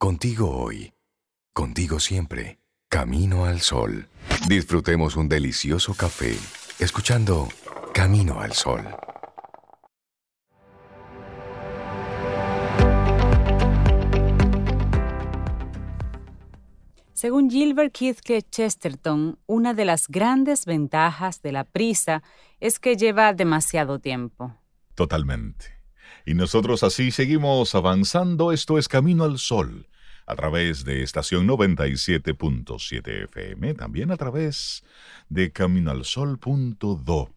Contigo hoy. Contigo siempre. Camino al sol. Disfrutemos un delicioso café escuchando Camino al Sol. Según Gilbert Keith Chesterton, una de las grandes ventajas de la prisa es que lleva demasiado tiempo. Totalmente. Y nosotros así seguimos avanzando. Esto es Camino al Sol, a través de estación 97.7 FM, también a través de caminoalsol.do.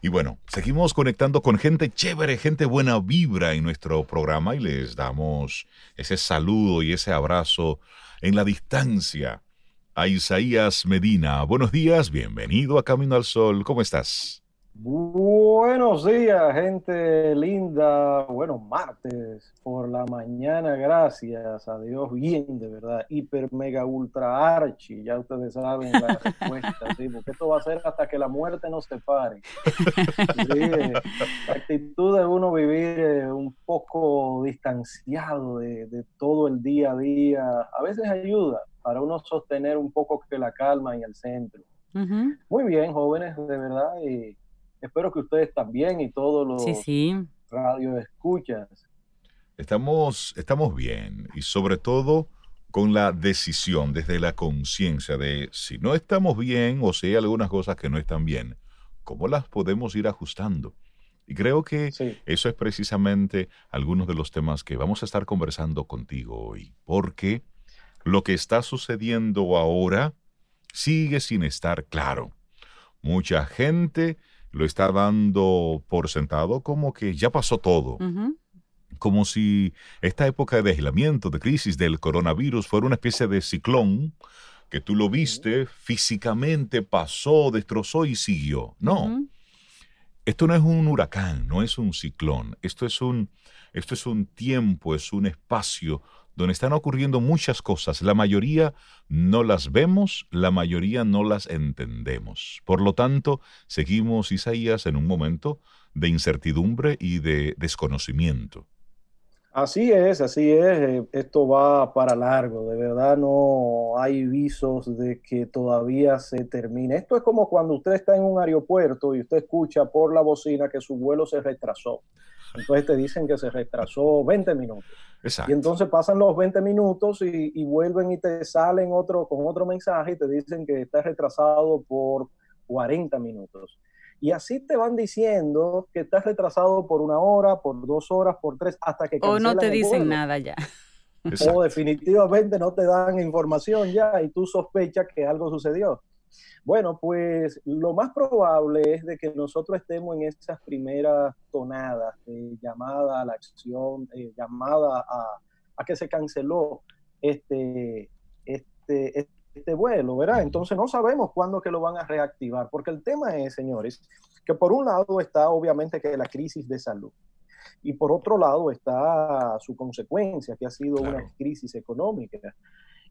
Y bueno, seguimos conectando con gente chévere, gente buena vibra en nuestro programa y les damos ese saludo y ese abrazo en la distancia a Isaías Medina. Buenos días, bienvenido a Camino al Sol. ¿Cómo estás? Buenos días, gente linda. Bueno, martes por la mañana, gracias a Dios, bien, de verdad. Hiper, mega, ultra, archi. Ya ustedes saben la respuesta, ¿sí? porque esto va a ser hasta que la muerte nos separe. la actitud de uno vivir eh, un poco distanciado de, de todo el día a día, a veces ayuda para uno sostener un poco que la calma en el centro. Muy bien, jóvenes, de verdad. Y, Espero que ustedes también y todos los sí, radio escuchas. Estamos, estamos bien y sobre todo con la decisión desde la conciencia de si no estamos bien o si hay algunas cosas que no están bien, ¿cómo las podemos ir ajustando? Y creo que eso es precisamente algunos de los temas que vamos a estar conversando contigo hoy, porque lo que está sucediendo ahora sigue sin estar claro. Mucha gente lo está dando por sentado como que ya pasó todo. Como si esta época de aislamiento, de crisis del coronavirus fuera una especie de ciclón que tú lo viste, físicamente pasó, destrozó y siguió. No. Esto no es un huracán, no es un ciclón. Esto es un, esto es un tiempo, es un espacio donde están ocurriendo muchas cosas. La mayoría no las vemos, la mayoría no las entendemos. Por lo tanto, seguimos, Isaías, en un momento de incertidumbre y de desconocimiento. Así es, así es. Eh, esto va para largo. De verdad no hay visos de que todavía se termine. Esto es como cuando usted está en un aeropuerto y usted escucha por la bocina que su vuelo se retrasó. Entonces te dicen que se retrasó 20 minutos. Y entonces pasan los 20 minutos y, vuelven y te salen otro, con otro mensaje y te dicen que está retrasado por 40 minutos. Y así te van diciendo que estás retrasado por una hora, por dos horas, por tres, hasta que... O no te dicen nada ya. O definitivamente no te dan información ya y tú sospechas que algo sucedió. Bueno, pues lo más probable es de que nosotros estemos en esas primeras tonadas de llamada a la acción, eh, llamada a, que se canceló este, este, este vuelo, ¿verdad? Entonces no sabemos cuándo que lo van a reactivar, porque el tema es, señores, que por un lado está obviamente que la crisis de salud. Y por otro lado está su consecuencia, que ha sido una crisis económica.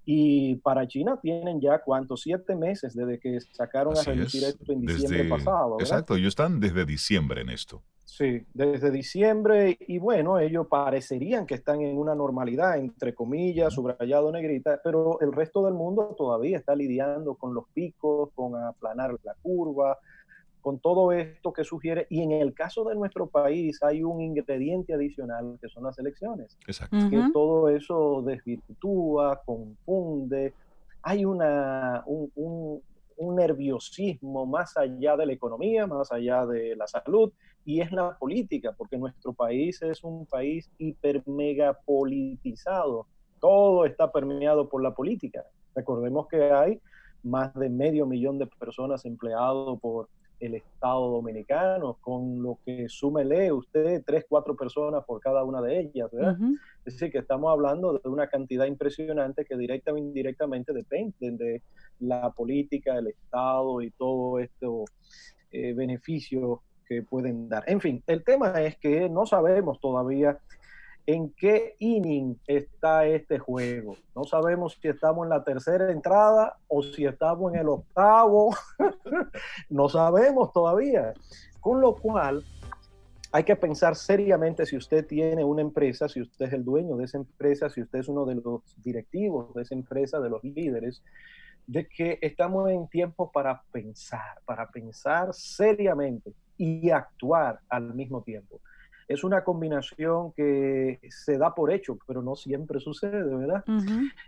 Y para China tienen ya cuántos, siete meses desde que sacaron a reducir esto en diciembre pasado. Exacto, ellos están desde diciembre en esto. Sí, desde diciembre y bueno, ellos parecerían que están en una normalidad, entre comillas, subrayado negrita, pero el resto del mundo todavía está lidiando con los picos, con aplanar la curva, con todo esto que sugiere, y en el caso de nuestro país hay un ingrediente adicional que son las elecciones, Exacto. que todo eso desvirtúa, confunde, hay una, un, nerviosismo más allá de la economía, más allá de la salud, y es la política, porque nuestro país es un país hiper mega politizado, todo está permeado por la política. Recordemos que hay más de medio millón de personas empleadas por el Estado Dominicano, con lo que súmele usted tres, cuatro personas por cada una de ellas, ¿verdad? Es decir, que estamos hablando de una cantidad impresionante que directa o indirectamente dependen de la política, del Estado y todo estos eh, beneficios que pueden dar. En fin, el tema es que no sabemos todavía en qué inning está este juego. No sabemos si estamos en la tercera entrada o si estamos en el octavo. no sabemos todavía. Con lo cual, hay que pensar seriamente si usted tiene una empresa, si usted es el dueño de esa empresa, si usted es uno de los directivos de esa empresa, de los líderes, de que estamos en tiempo para pensar, para pensar seriamente y actuar al mismo tiempo. Es una combinación que se da por hecho, pero no siempre sucede, ¿verdad?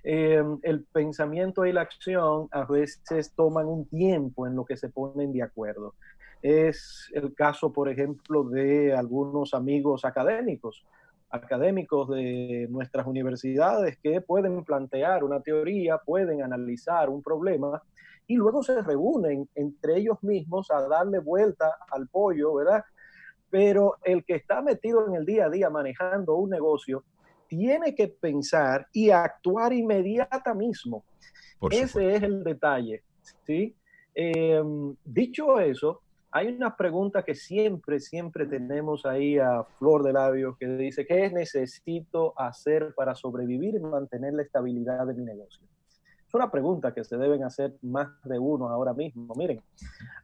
Eh, el pensamiento y la acción a veces toman un tiempo en lo que se ponen de acuerdo. Es el caso, por ejemplo, de algunos amigos académicos, académicos de nuestras universidades que pueden plantear una teoría, pueden analizar un problema y luego se reúnen entre ellos mismos a darle vuelta al pollo, ¿verdad? Pero el que está metido en el día a día manejando un negocio tiene que pensar y actuar inmediata mismo. Ese es el detalle, ¿sí? Em, dicho eso, hay una pregunta que siempre, siempre tenemos ahí a flor de labios que dice, ¿qué necesito hacer para sobrevivir y mantener la estabilidad de mi negocio? Es una pregunta que se deben hacer más de uno ahora mismo. Miren,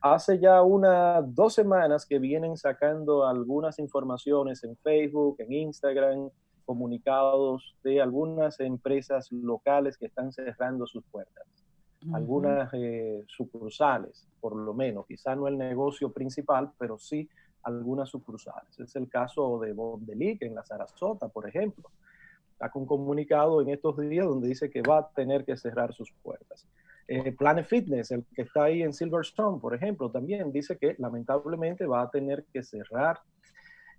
hace ya unas dos semanas que vienen sacando algunas informaciones en Facebook, en Instagram, comunicados de algunas empresas locales que están cerrando sus puertas algunas eh, sucursales, por lo menos, quizá no el negocio principal, pero sí algunas sucursales. Es el caso de Bondelic en la Sarasota, por ejemplo. Con un comunicado en estos días donde dice que va a tener que cerrar sus puertas. Eh, Planet Fitness, el que está ahí en Silverstone, por ejemplo, también dice que lamentablemente va a tener que cerrar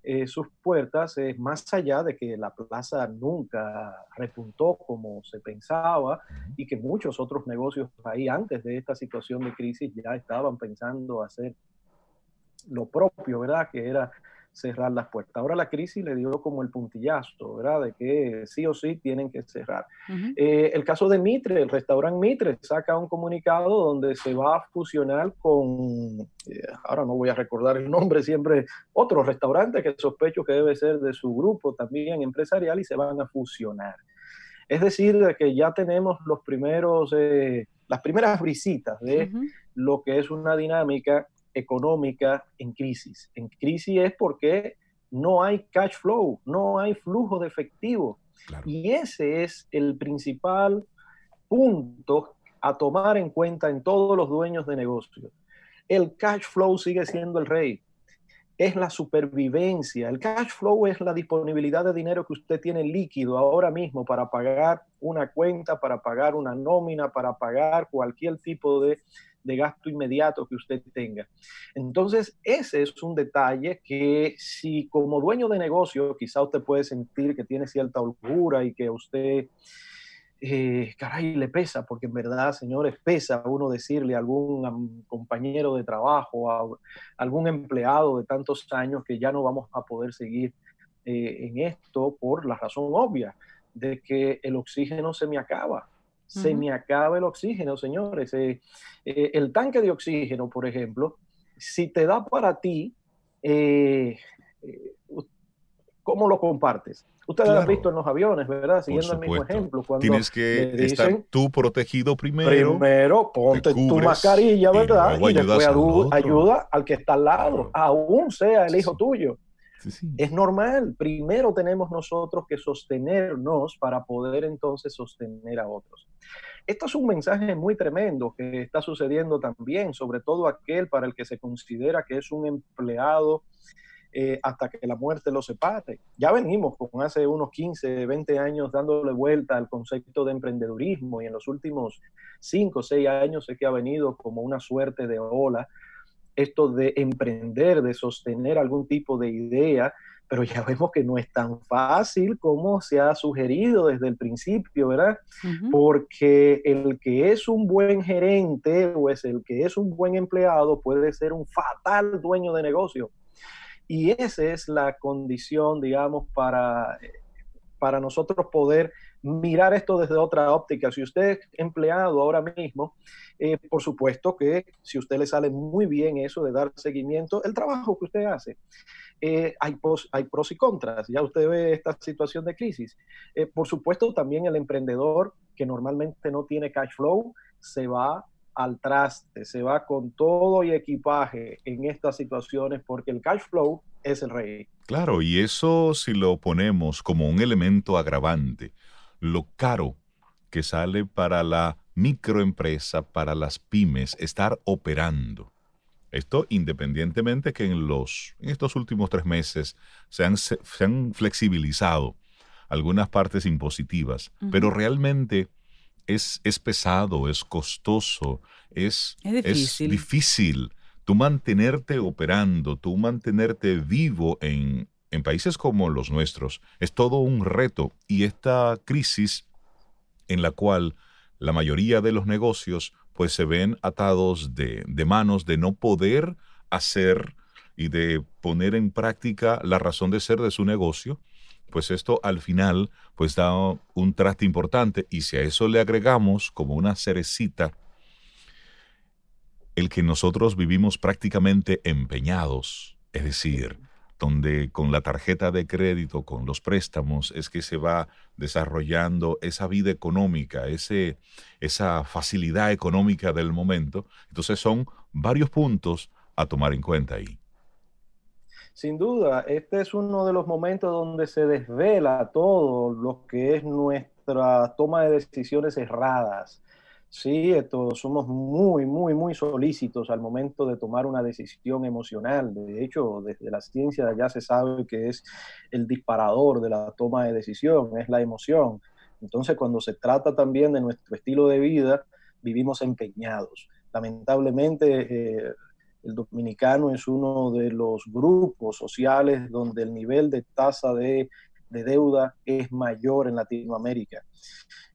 eh, sus puertas, es más allá de que la plaza nunca repuntó como se pensaba y que muchos otros negocios ahí antes de esta situación de crisis ya estaban pensando hacer lo propio, ¿verdad? Que era cerrar las puertas. Ahora la crisis le dio como el puntillazo, ¿verdad? De que sí o sí tienen que cerrar. Eh, el caso de Mitre, el restaurante Mitre, saca un comunicado donde se va a fusionar con, eh, ahora no voy a recordar el nombre, siempre otro restaurante que sospecho que debe ser de su grupo también empresarial y se van a fusionar. Es decir, que ya tenemos los primeros, eh, las primeras visitas de lo que es una dinámica económica en crisis. En crisis es porque no hay cash flow, no hay flujo de efectivo. Y ese es el principal punto a tomar en cuenta en todos los dueños de negocios. El cash flow sigue siendo el rey. Es la supervivencia. El cash flow es la disponibilidad de dinero que usted tiene líquido ahora mismo para pagar una cuenta, para pagar una nómina, para pagar cualquier tipo de de gasto inmediato que usted tenga. Entonces, ese es un detalle que si como dueño de negocio, quizá usted puede sentir que tiene cierta holgura y que usted, eh, caray, le pesa, porque en verdad, señores, pesa uno decirle a algún compañero de trabajo, a algún empleado de tantos años que ya no vamos a poder seguir eh, en esto por la razón obvia de que el oxígeno se me acaba se me acaba el oxígeno, señores. Eh, eh, el tanque de oxígeno, por ejemplo, si te da para ti, eh, ¿cómo lo compartes? Ustedes lo han visto en los aviones, ¿verdad? Siguiendo el mismo ejemplo. Cuando Tienes que estar tú protegido primero. Primero, ponte tu mascarilla, ¿verdad? Y, después ayuda al que está al lado, aún sea el hijo tuyo. Es normal. Primero tenemos nosotros que sostenernos para poder entonces sostener a otros. Esto es un mensaje muy tremendo que está sucediendo también, sobre todo aquel para el que se considera que es un empleado eh, hasta que la muerte lo separe. Ya venimos con hace unos 15, 20 años dándole vuelta al concepto de emprendedurismo y en los últimos 5 o 6 años sé que ha venido como una suerte de ola esto de emprender, de sostener algún tipo de idea, pero ya vemos que no es tan fácil como se ha sugerido desde el principio, ¿verdad? Porque el que es un buen gerente o es el que es un buen empleado puede ser un fatal dueño de negocio. Y esa es la condición, digamos, para, para nosotros poder mirar esto desde otra óptica. Si usted es empleado ahora mismo, eh, por supuesto que si usted le sale muy bien eso de dar seguimiento, el trabajo que usted hace, eh, hay, pros, y contras. Ya usted ve esta situación de crisis. Eh, por supuesto, también el emprendedor que normalmente no tiene cash flow se va al traste, se va con todo y equipaje en estas situaciones porque el cash flow es el rey. Claro, y eso si lo ponemos como un elemento agravante, lo caro que sale para la microempresa, para las pymes, estar operando. Esto independientemente que en, los, en estos últimos tres meses se han, se han flexibilizado algunas partes impositivas, pero realmente es, es, pesado, es costoso, es, es difícil. es difícil tú mantenerte operando, tú mantenerte vivo en, en países como los nuestros. Es todo un reto y esta crisis en la cual la mayoría de los negocios pues se ven atados de, de, manos de no poder hacer y de poner en práctica la razón de ser de su negocio, pues esto al final pues da un traste importante y si a eso le agregamos como una cerecita el que nosotros vivimos prácticamente empeñados, es decir, donde con la tarjeta de crédito, con los préstamos, es que se va desarrollando esa vida económica, ese, esa facilidad económica del momento. Entonces son varios puntos a tomar en cuenta ahí. Sin duda, este es uno de los momentos donde se desvela todo lo que es nuestra toma de decisiones erradas Sí, esto, somos muy, muy, muy solícitos al momento de tomar una decisión emocional. De hecho, desde la ciencia ya se sabe que es el disparador de la toma de decisión, es la emoción. Entonces, cuando se trata también de nuestro estilo de vida, vivimos empeñados. Lamentablemente, eh, el dominicano es uno de los grupos sociales donde el nivel de tasa de, de deuda es mayor en Latinoamérica.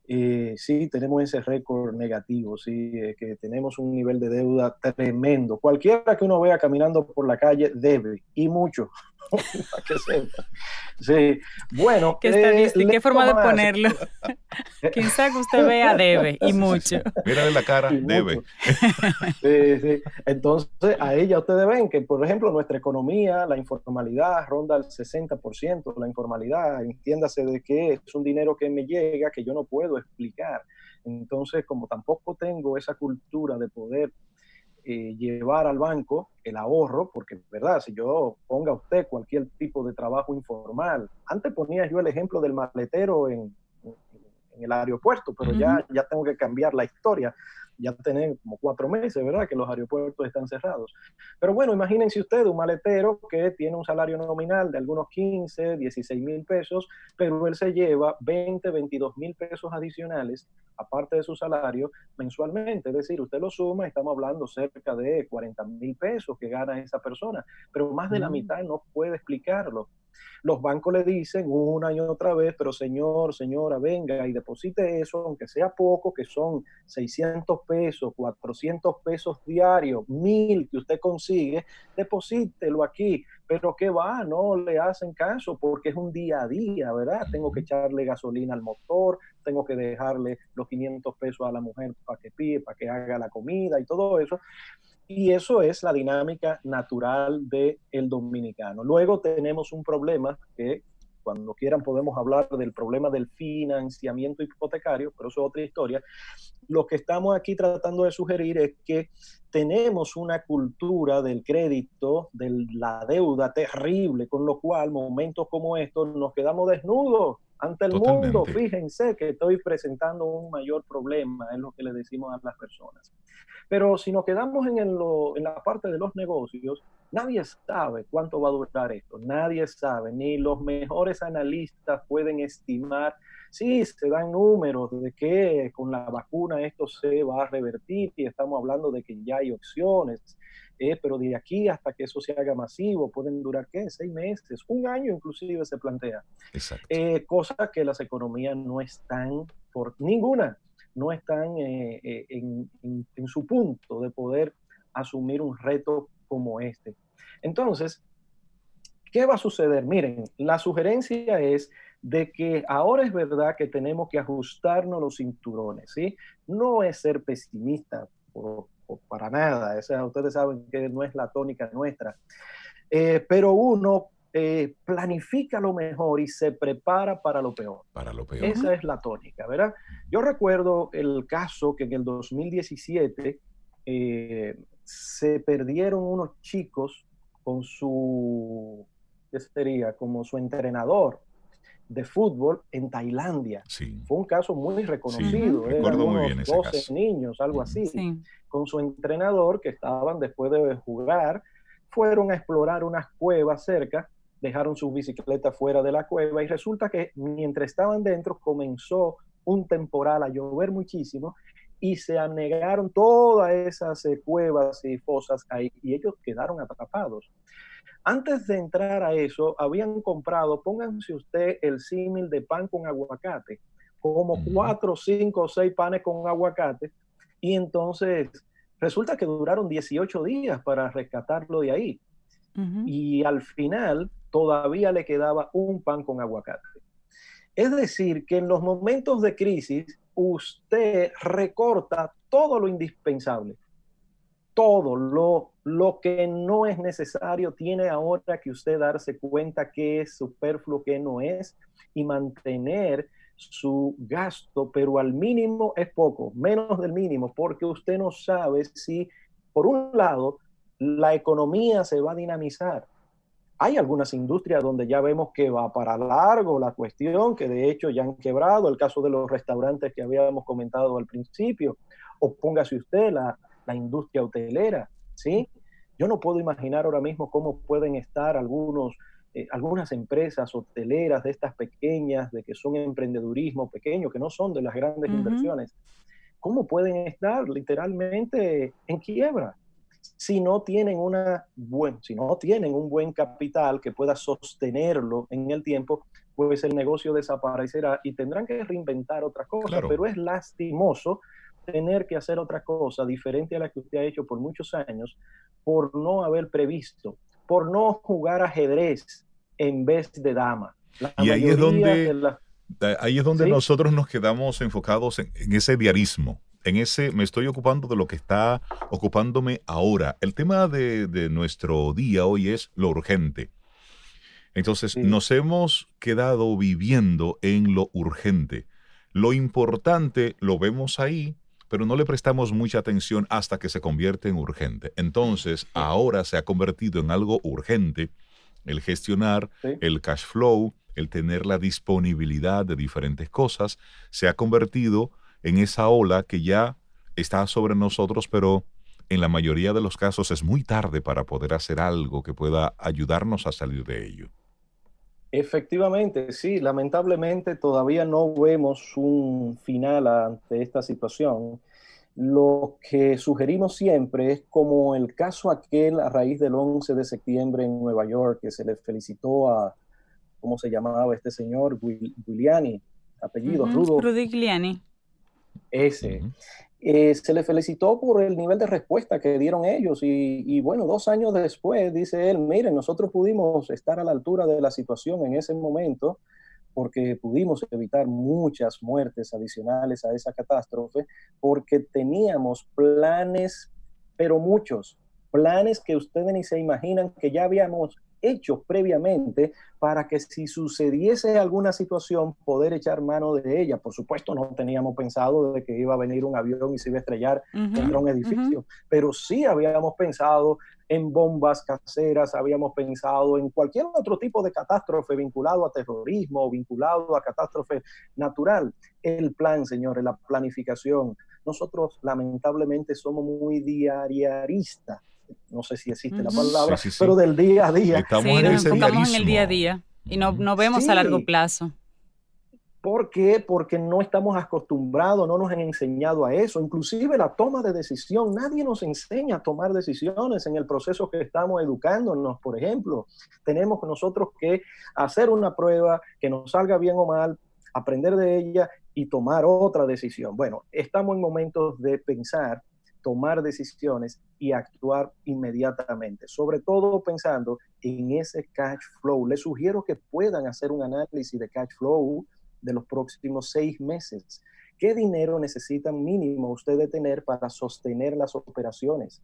Eh, sí tenemos ese récord negativo, sí, eh, que tenemos un nivel de deuda tremendo. Cualquiera que uno vea caminando por la calle debe, y mucho. Sí, bueno. ¿Qué, eh, ¿Qué forma de ponerlo? Quizá que usted vea debe, y mucho. Mírale la cara, debe. Sí, sí. Entonces, a ella ustedes ven que, por ejemplo, nuestra economía, la informalidad ronda el 60%, la informalidad, entiéndase de que es un dinero que me llega que yo no puedo explicar. Entonces, como tampoco tengo esa cultura de poder eh, llevar al banco el ahorro, porque verdad, si yo ponga usted cualquier tipo de trabajo informal, antes ponía yo el ejemplo del maletero en, en el aeropuerto, pero uh -huh. ya, ya tengo que cambiar la historia ya tienen como cuatro meses, ¿verdad? Que los aeropuertos están cerrados. Pero bueno, imagínense ustedes un maletero que tiene un salario nominal de algunos 15, 16 mil pesos, pero él se lleva 20, 22 mil pesos adicionales, aparte de su salario, mensualmente. Es decir, usted lo suma, estamos hablando cerca de 40 mil pesos que gana esa persona, pero más de la mitad no puede explicarlo. Los bancos le dicen una y otra vez, pero señor, señora, venga y deposite eso, aunque sea poco, que son 600 pesos, 400 pesos diarios, mil que usted consigue, deposítelo aquí. Pero ¿qué va? No le hacen caso porque es un día a día, ¿verdad? Tengo que echarle gasolina al motor, tengo que dejarle los 500 pesos a la mujer para que pide, para que haga la comida y todo eso. Y eso es la dinámica natural del el dominicano. Luego tenemos un problema que cuando quieran podemos hablar del problema del financiamiento hipotecario, pero eso es otra historia. Lo que estamos aquí tratando de sugerir es que tenemos una cultura del crédito, de la deuda terrible, con lo cual momentos como estos nos quedamos desnudos ante el Totalmente. mundo. Fíjense que estoy presentando un mayor problema, es lo que le decimos a las personas. Pero si nos quedamos en, el, en, la parte de los negocios, nadie sabe cuánto va a durar esto, nadie sabe, ni los mejores analistas pueden estimar. Sí, se dan números de que con la vacuna esto se va a revertir y estamos hablando de que ya hay opciones, eh, pero de aquí hasta que eso se haga masivo pueden durar, ¿qué? Seis meses, un año inclusive se plantea. Eh, cosa que las economías no están por ninguna no están eh, eh, en, en, en, su punto de poder asumir un reto como este. Entonces, ¿qué va a suceder? Miren, la sugerencia es de que ahora es verdad que tenemos que ajustarnos los cinturones, ¿sí? No es ser pesimista por, por, para nada, o sea, ustedes saben que no es la tónica nuestra, eh, pero uno eh, planifica lo mejor y se prepara para lo peor. Para lo peor. Esa es la tónica, ¿verdad? Yo recuerdo el caso que en el 2017 eh, se perdieron unos chicos con su que sería como su entrenador de fútbol en Tailandia. Fue un caso muy reconocido. Sí, Eran unos 12 niños, algo así, con su entrenador que estaban después de jugar, fueron a explorar unas cuevas cerca, dejaron sus bicicletas fuera de la cueva y resulta que mientras estaban dentro comenzó un temporal a llover muchísimo y se anegaron todas esas eh, cuevas y fosas ahí y ellos quedaron atrapados. Antes de entrar a eso, habían comprado, pónganse usted el símil de pan con aguacate, como cuatro, cinco o seis panes con aguacate, y entonces resulta que duraron 18 días para rescatarlo de ahí. Y al final todavía le quedaba un pan con aguacate. Es decir, que en los momentos de crisis usted recorta todo lo indispensable todo lo, lo que no es necesario, tiene ahora que usted darse cuenta que es superfluo, que no es, y mantener su gasto, pero al mínimo es poco, menos del mínimo, porque usted no sabe si, por un lado, la economía se va a dinamizar. Hay algunas industrias donde ya vemos que va para largo la cuestión, que de hecho ya han quebrado, el caso de los restaurantes que habíamos comentado al principio, o póngase usted la, la industria hotelera, ¿sí? Yo no puedo imaginar ahora mismo cómo pueden estar algunos, eh, algunas empresas hoteleras de estas pequeñas, de que son emprendedurismo pequeño, que no son de las grandes inversiones, ¿cómo pueden estar literalmente en quiebra? Si no tienen una buen, si no tienen un buen capital que pueda sostenerlo en el tiempo, pues el negocio desaparecerá y tendrán que reinventar otra cosa. Pero es lastimoso tener que hacer otra cosa diferente a la que usted ha hecho por muchos años por no haber previsto, por no jugar ajedrez en vez de dama. y ahí es donde, ahí es donde nosotros nos quedamos enfocados en, ese diarismo, en ese me estoy ocupando de lo que está ocupándome ahora. El tema de, nuestro día hoy es lo urgente. Entonces nos hemos quedado viviendo en lo urgente. Lo importante lo vemos ahí, pero no le prestamos mucha atención hasta que se convierte en urgente. Entonces, ahora se ha convertido en algo urgente el gestionar el cash flow, el tener la disponibilidad de diferentes cosas, se ha convertido en esa ola que ya está sobre nosotros, pero en la mayoría de los casos es muy tarde para poder hacer algo que pueda ayudarnos a salir de ello. Efectivamente, sí, lamentablemente todavía no vemos un final ante esta situación. Lo que sugerimos siempre es como el caso aquel a raíz del 11 de septiembre en Nueva York, que se le felicitó a, ¿cómo se llamaba este señor? Giuliani, apellido, Rudo. Rudy Giuliani. Ese. Eh, se le felicitó por el nivel de respuesta que dieron ellos y, bueno, dos años después dice él, miren, nosotros pudimos estar a la altura de la situación en ese momento porque pudimos evitar muchas muertes adicionales a esa catástrofe, porque teníamos planes, pero muchos, planes que ustedes ni se imaginan que ya habíamos hecho previamente para que si sucediese alguna situación poder echar mano de ella. Por supuesto, no teníamos pensado de que iba a venir un avión y se iba a estrellar contra un edificio, pero sí habíamos pensado en bombas caseras, habíamos pensado en cualquier otro tipo de catástrofe vinculado a terrorismo o vinculado a catástrofe natural. El plan, señores, la planificación. Nosotros lamentablemente somos muy diariaristas no sé si existe la palabra, pero del día a día. Estamos en, nos enfocamos en el día a día y no, no vemos a largo plazo. ¿Por qué? Porque no estamos acostumbrados, no nos han enseñado a eso. Inclusive la toma de decisión, nadie nos enseña a tomar decisiones en el proceso que estamos educándonos. Por ejemplo, tenemos nosotros que hacer una prueba que nos salga bien o mal, aprender de ella y tomar otra decisión. Bueno, estamos en momentos de pensar tomar decisiones y actuar inmediatamente, sobre todo pensando en ese cash flow. Les sugiero que puedan hacer un análisis de cash flow de los próximos seis meses. ¿Qué dinero necesitan mínimo ustedes tener para sostener las operaciones?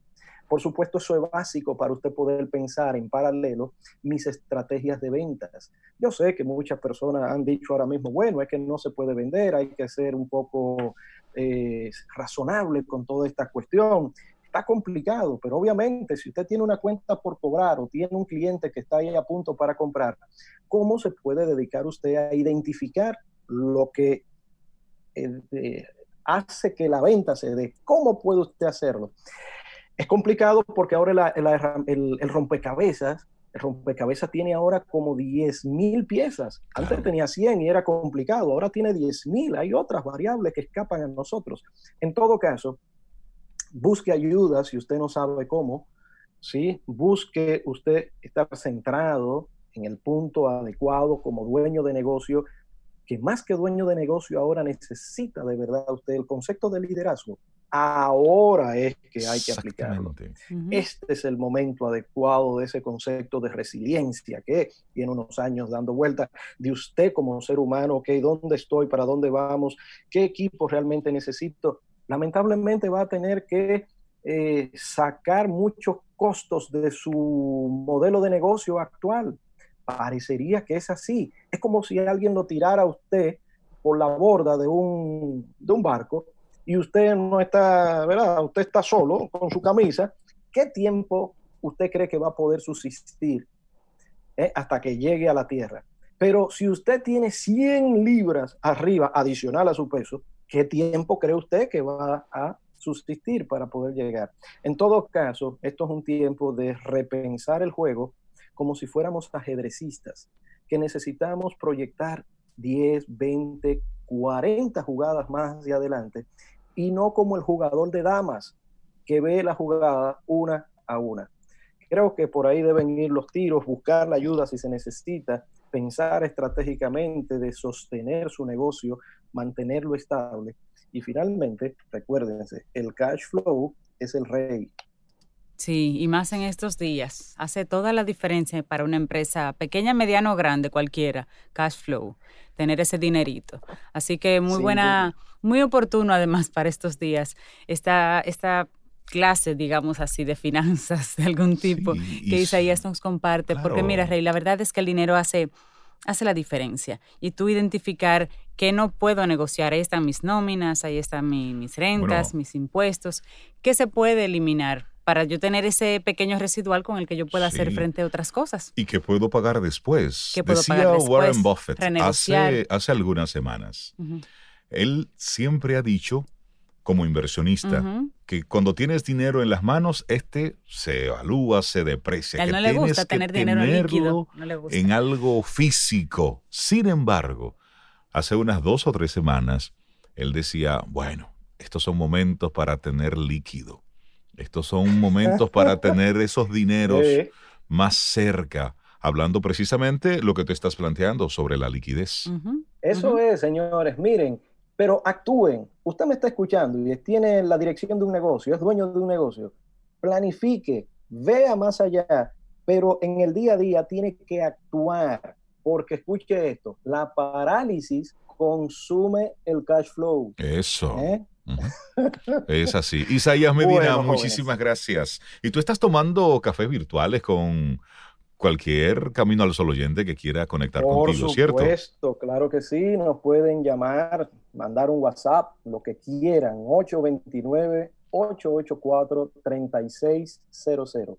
Por supuesto, eso es básico para usted poder pensar en paralelo mis estrategias de ventas. Yo sé que muchas personas han dicho ahora mismo, bueno, es que no se puede vender, hay que ser un poco eh, razonable con toda esta cuestión. está complicado, pero obviamente si usted tiene una cuenta por cobrar o tiene un cliente que está ahí a punto para comprar, ¿cómo se puede dedicar usted a identificar lo que eh, hace que la venta se dé? ¿Cómo puede usted hacerlo? Es complicado porque ahora el, rompecabezas el rompecabezas tiene ahora como 10 mil piezas. Antes tenía 100 y era complicado, ahora tiene 10 mil. Hay otras variables que escapan a nosotros. En todo caso, busque ayuda si usted no sabe cómo, ¿sí? busque usted estar centrado en el punto adecuado como dueño de negocio, que más que dueño de negocio ahora necesita de verdad usted el concepto de liderazgo. Ahora es que hay que aplicarlo. Este es el momento adecuado de ese concepto de resiliencia que tiene unos años dando vuelta de usted como ser humano, ok, ¿dónde estoy? ¿Para dónde vamos? ¿Qué equipo realmente necesito? lamentablemente va a tener que eh, sacar muchos costos de su modelo de negocio actual. Parecería que es así. Es como si alguien lo tirara a usted por la borda de un, de un barco y usted no está, ¿verdad? Usted está solo con su camisa. ¿Qué tiempo usted cree que va a poder subsistir eh, hasta que llegue a la tierra? Pero si usted tiene 100 libras arriba adicional a su peso, ¿qué tiempo cree usted que va a subsistir para poder llegar? En todo caso, esto es un tiempo de repensar el juego como si fuéramos ajedrecistas, que necesitamos proyectar 10, 20, 40 jugadas más hacia adelante y no como el jugador de damas que ve la jugada una a una. Creo que por ahí deben ir los tiros, buscar la ayuda si se necesita, pensar estratégicamente de sostener su negocio, mantenerlo estable. Y finalmente, recuérdense, el cash flow es el rey. Sí, y más en estos días. Hace toda la diferencia para una empresa pequeña, mediana o grande, cualquiera, cash flow, tener ese dinerito. Así que muy buena, muy oportuno además para estos días esta, esta clase, digamos así, de finanzas de algún tipo que Isaías nos comparte. Porque mira, Rey, la verdad es que el dinero hace hace la diferencia. Y tú identificar que no puedo negociar, ahí están mis nóminas, ahí están mis rentas, mis impuestos, ¿qué se puede eliminar? Para yo tener ese pequeño residual con el que yo pueda hacer frente a otras cosas. Y que puedo pagar después. Decía Warren Buffett hace, hace, algunas semanas. Él siempre ha dicho como inversionista, que cuando tienes dinero en las manos, este se evalúa, se deprecia. A él no le gusta tener dinero líquido. En algo físico. Sin embargo, hace unas dos o tres semanas, él decía, bueno, estos son momentos para tener líquido. Estos son momentos para tener esos dineros más cerca, hablando precisamente lo que te estás planteando sobre la liquidez. Eso es, señores. Miren, pero actúen. Usted me está escuchando y tiene la dirección de un negocio, es dueño de un negocio. Planifique, vea más allá, pero en el día a día tiene que actuar, porque escuche esto, la parálisis consume el cash flow. Eso. ¿Eh? Es así. Isaías Medina, muchísimas gracias. Y tú estás tomando cafés virtuales con cualquier Camino al Sol oyente que quiera conectar contigo, ¿cierto? Por supuesto, claro que sí. Nos pueden llamar, mandar un WhatsApp, lo que quieran. 829-884-3600.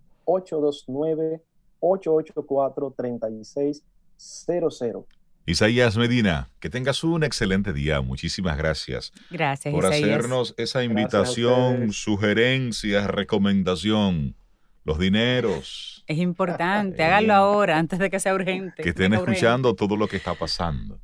829-884-3600. Isaías Medina, que tengas un excelente día. Muchísimas gracias. Gracias, por hacernos esa invitación, sugerencia, recomendación los dineros. Es importante, hágalo ahora, antes de que sea urgente. Que estén escuchando todo lo que está pasando.